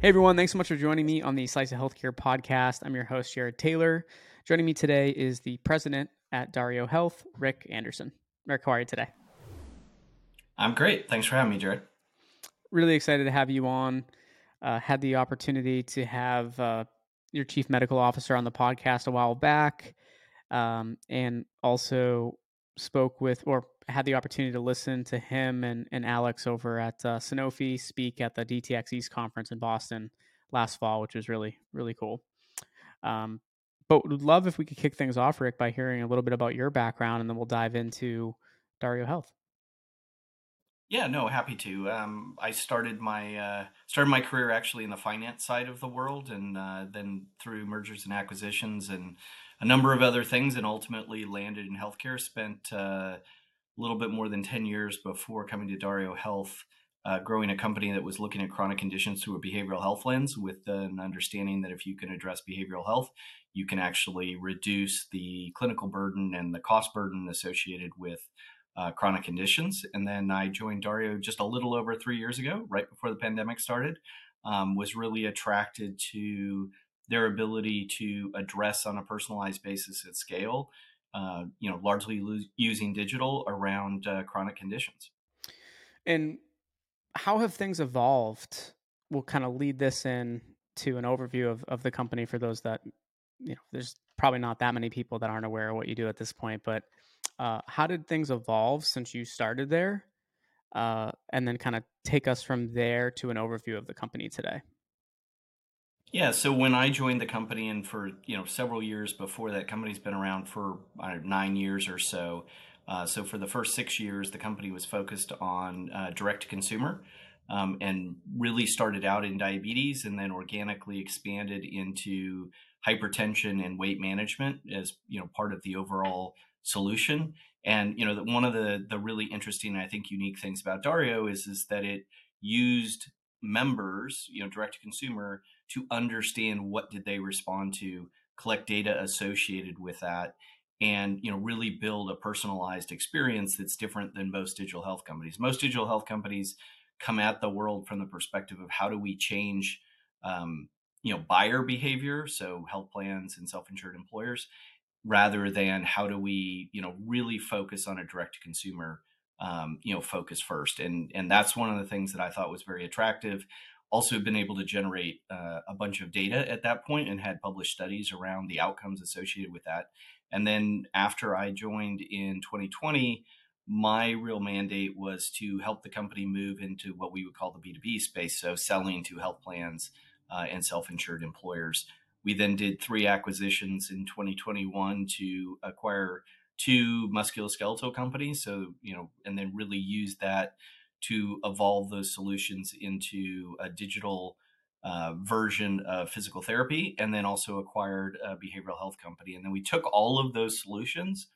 Hey everyone, thanks so much for joining me on the Slice of Healthcare podcast. I'm your host, Jared Taylor. Joining me today is the president at Dario Health, Rick Anderson. Rick, how are you today? I'm great. Thanks for having me, Jared. Really excited to have you on. Uh, had the opportunity to have uh, your chief medical officer on the podcast a while back, um, and also spoke with or had the opportunity to listen to him and, and Alex over at uh, Sanofi speak at the DTX East conference in Boston last fall, which was really, really cool. Um, but would love if we could kick things off, Rick, by hearing a little bit about your background, and then we'll dive into Dario Health. Yeah, no, happy to. Um, I started my uh, started my career actually in the finance side of the world, and uh, then through mergers and acquisitions and a number of other things, and ultimately landed in healthcare. Spent uh, a little bit more than 10 years before coming to Dario Health, uh, growing a company that was looking at chronic conditions through a behavioral health lens with an understanding that if you can address behavioral health, you can actually reduce the clinical burden and the cost burden associated with uh, chronic conditions. And then I joined Dario just a little over three years ago, right before the pandemic started. Um, was really attracted to their ability to address on a personalized basis at scale uh, you know, largely lo- using digital around uh, chronic conditions. And how have things evolved? We'll kind of lead this in to an overview of, of the company for those that, you know, there's probably not that many people that aren't aware of what you do at this point, but uh, how did things evolve since you started there? Uh, and then kind of take us from there to an overview of the company today. Yeah, so when I joined the company, and for you know several years before that, company's been around for know, nine years or so. Uh, so for the first six years, the company was focused on uh, direct to consumer, um, and really started out in diabetes, and then organically expanded into hypertension and weight management as you know part of the overall solution. And you know that one of the the really interesting, I think, unique things about Dario is is that it used members, you know, direct to consumer to understand what did they respond to, collect data associated with that, and you know really build a personalized experience that's different than most digital health companies. Most digital health companies come at the world from the perspective of how do we change um, you know buyer behavior, so health plans and self-insured employers, rather than how do we you know really focus on a direct to consumer um, you know focus first and and that's one of the things that i thought was very attractive also been able to generate uh, a bunch of data at that point and had published studies around the outcomes associated with that. And then after I joined in 2020, my real mandate was to help the company move into what we would call the B2B space, so selling to health plans uh, and self insured employers. We then did three acquisitions in 2021 to acquire two musculoskeletal companies. So, you know, and then really use that to evolve those solutions into a digital uh, version of physical therapy and then also acquired a behavioral health company. And then we took all of those solutions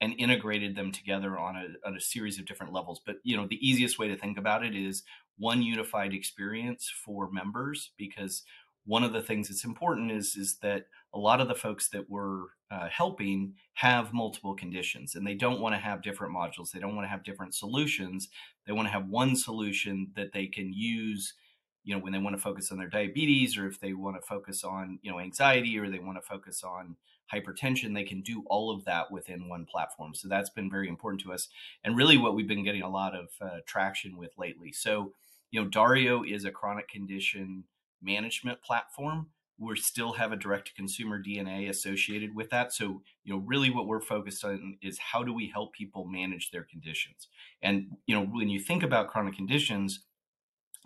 and integrated them together on a, on a series of different levels. But, you know, the easiest way to think about it is one unified experience for members because one of the things that's important is is that a lot of the folks that we're uh, helping have multiple conditions and they don't want to have different modules they don't want to have different solutions. They want to have one solution that they can use you know when they want to focus on their diabetes or if they want to focus on you know anxiety or they want to focus on hypertension they can do all of that within one platform. So that's been very important to us and really what we've been getting a lot of uh, traction with lately. So you know dario is a chronic condition management platform we still have a direct to consumer DNA associated with that. So, you know, really what we're focused on is how do we help people manage their conditions? And, you know, when you think about chronic conditions,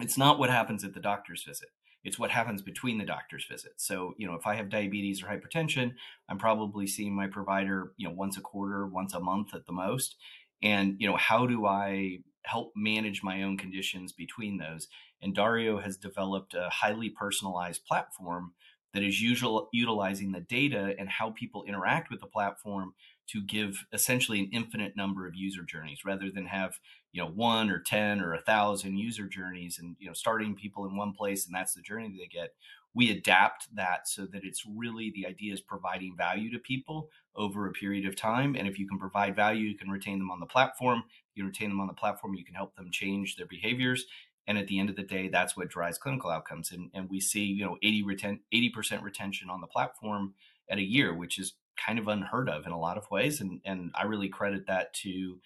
it's not what happens at the doctor's visit. It's what happens between the doctor's visits. So, you know, if I have diabetes or hypertension, I'm probably seeing my provider, you know, once a quarter, once a month at the most. And, you know, how do I help manage my own conditions between those? And Dario has developed a highly personalized platform that is usual, utilizing the data and how people interact with the platform to give essentially an infinite number of user journeys rather than have you know one or 10 or a thousand user journeys and you know starting people in one place and that's the journey they get we adapt that so that it's really the idea is providing value to people over a period of time and if you can provide value you can retain them on the platform you retain them on the platform you can help them change their behaviors and at the end of the day, that's what drives clinical outcomes. And, and we see, you know, 80 reten- 80% retention on the platform at a year, which is kind of unheard of in a lot of ways. And, and I really credit that to, you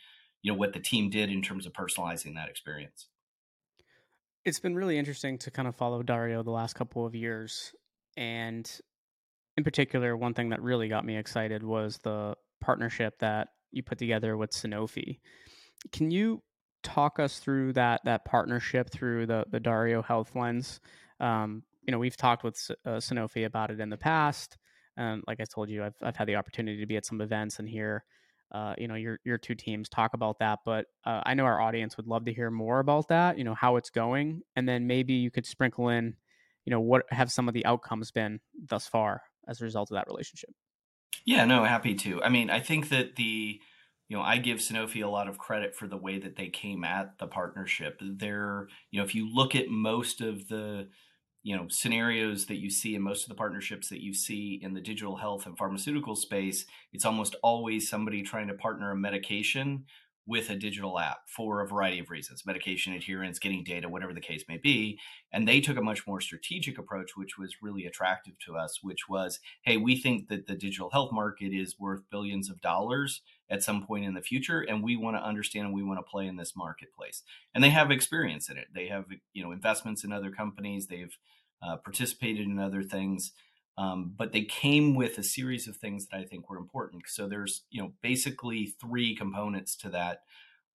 know, what the team did in terms of personalizing that experience. It's been really interesting to kind of follow Dario the last couple of years. And in particular, one thing that really got me excited was the partnership that you put together with Sanofi. Can you talk us through that that partnership through the the Dario Health lens? Um, you know, we've talked with uh, Sanofi about it in the past. Um, like I told you, I've I've had the opportunity to be at some events and hear, uh, you know, your your two teams talk about that. But uh, I know our audience would love to hear more about that. You know, how it's going, and then maybe you could sprinkle in, you know, what have some of the outcomes been thus far as a result of that relationship. Yeah, no, happy to. I mean, I think that the you know, I give Sanofi a lot of credit for the way that they came at the partnership. They're, you know, if you look at most of the, you know, scenarios that you see in most of the partnerships that you see in the digital health and pharmaceutical space, it's almost always somebody trying to partner a medication with a digital app for a variety of reasons medication adherence getting data whatever the case may be. And they took a much more strategic approach which was really attractive to us which was hey we think that the digital health market is worth billions of dollars at some point in the future and we want to understand and we want to play in this marketplace. And they have experience in it. They have you know investments in other companies. They've uh, participated in other things. Um, but they came with a series of things that I think were important. So there's you know basically three components to that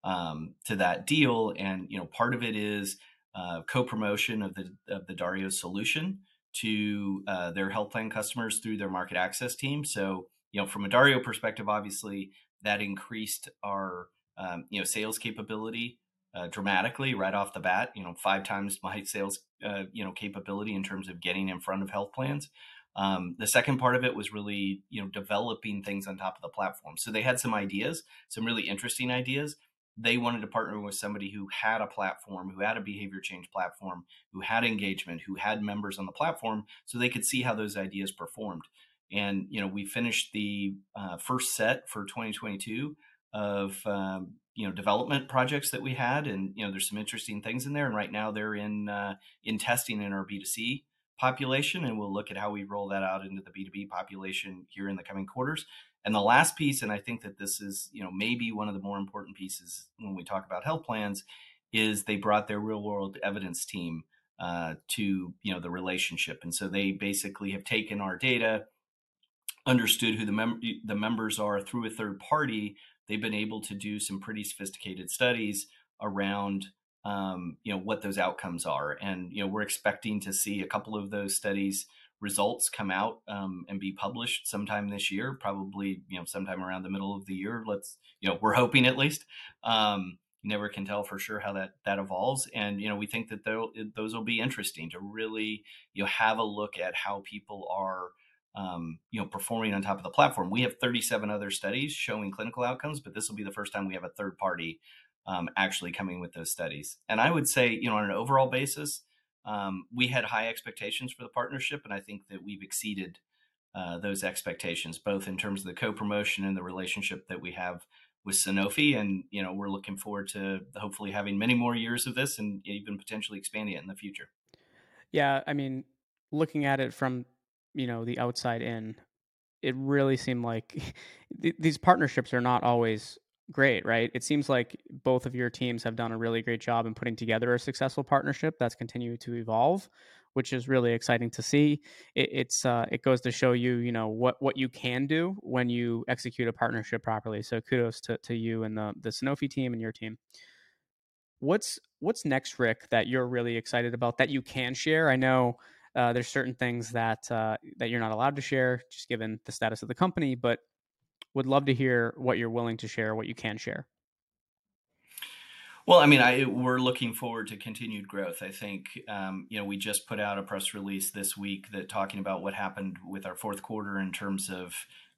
um, to that deal, and you know part of it is uh, co-promotion of the of the Dario solution to uh, their health plan customers through their market access team. So you know from a Dario perspective, obviously that increased our um, you know sales capability uh, dramatically right off the bat. You know, five times my sales uh, you know capability in terms of getting in front of health plans. Um, the second part of it was really, you know, developing things on top of the platform. So they had some ideas, some really interesting ideas. They wanted to partner with somebody who had a platform, who had a behavior change platform, who had engagement, who had members on the platform, so they could see how those ideas performed. And you know, we finished the uh, first set for 2022 of um, you know development projects that we had, and you know, there's some interesting things in there. And right now, they're in uh, in testing in our B2C population, and we'll look at how we roll that out into the B2B population here in the coming quarters. And the last piece, and I think that this is, you know, maybe one of the more important pieces when we talk about health plans, is they brought their real world evidence team uh, to, you know, the relationship. And so they basically have taken our data, understood who the, mem- the members are through a third party. They've been able to do some pretty sophisticated studies around um, you know what those outcomes are. And you know we're expecting to see a couple of those studies results come out um, and be published sometime this year probably you know sometime around the middle of the year. Let's you know we're hoping at least. Um, you never can tell for sure how that that evolves. And you know we think that those will be interesting to really you know have a look at how people are um, you know performing on top of the platform we have 37 other studies showing clinical outcomes but this will be the first time we have a third party um, actually coming with those studies. And I would say, you know, on an overall basis, um, we had high expectations for the partnership, and I think that we've exceeded uh, those expectations, both in terms of the co-promotion and the relationship that we have with Sanofi. And you know, we're looking forward to hopefully having many more years of this, and even potentially expanding it in the future. Yeah, I mean, looking at it from you know the outside in, it really seemed like th- these partnerships are not always great, right? It seems like both of your teams have done a really great job in putting together a successful partnership that's continued to evolve, which is really exciting to see. It, it's uh, it goes to show you, you know, what what you can do when you execute a partnership properly. So kudos to, to you and the the Sanofi team and your team. What's what's next, Rick? That you're really excited about that you can share? I know. Uh, there's certain things that uh, that you're not allowed to share, just given the status of the company. But would love to hear what you're willing to share, what you can share. Well, I mean, I, we're looking forward to continued growth. I think, um, you know, we just put out a press release this week that talking about what happened with our fourth quarter in terms of,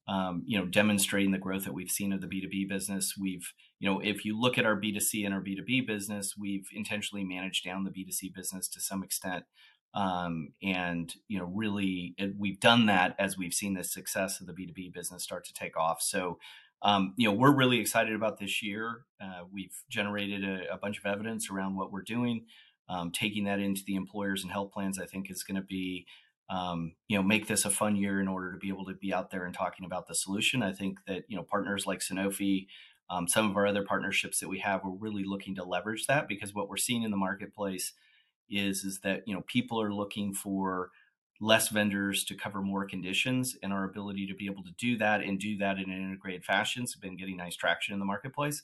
um, you know, demonstrating the growth that we've seen of the B2B business. We've, you know, if you look at our B2C and our B2B business, we've intentionally managed down the B2C business to some extent um, and you know, really, it, we've done that as we've seen the success of the B two B business start to take off. So, um, you know, we're really excited about this year. Uh, we've generated a, a, bunch of evidence around what we're doing. um, taking that into the employers and health plans, I think is going to be, um, you know, make this a fun year in order to be able to be out there and talking about the solution. I think that you know partners like Sanofi, um, some of our other partnerships that we have, we're really looking to leverage that because what we're seeing in the marketplace is is that you know people are looking for less vendors to cover more conditions and our ability to be able to do that and do that in an integrated fashion has been getting nice traction in the marketplace.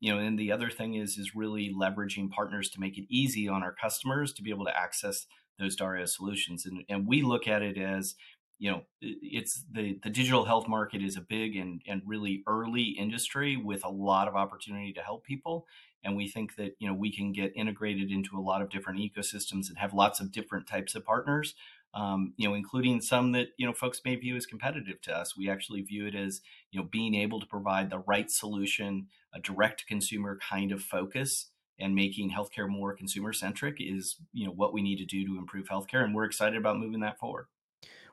You know and the other thing is is really leveraging partners to make it easy on our customers to be able to access those dario solutions and, and we look at it as you know it's the the digital health market is a big and and really early industry with a lot of opportunity to help people and we think that you know we can get integrated into a lot of different ecosystems and have lots of different types of partners um, you know, including some that you know folks may view as competitive to us. We actually view it as you know being able to provide the right solution, a direct consumer kind of focus, and making healthcare more consumer centric is you know what we need to do to improve healthcare, and we're excited about moving that forward.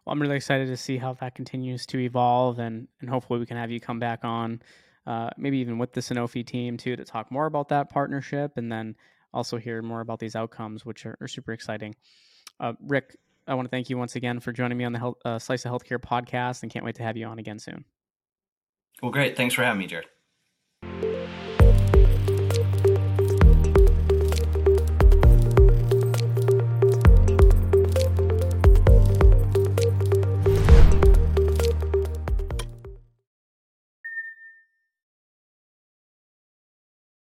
Well, I'm really excited to see how that continues to evolve, and and hopefully we can have you come back on, uh, maybe even with the Sanofi team too, to talk more about that partnership, and then also hear more about these outcomes, which are, are super exciting. Uh, Rick, I want to thank you once again for joining me on the health, uh, Slice of Healthcare podcast and can't wait to have you on again soon. Well, great. Thanks for having me, Jared.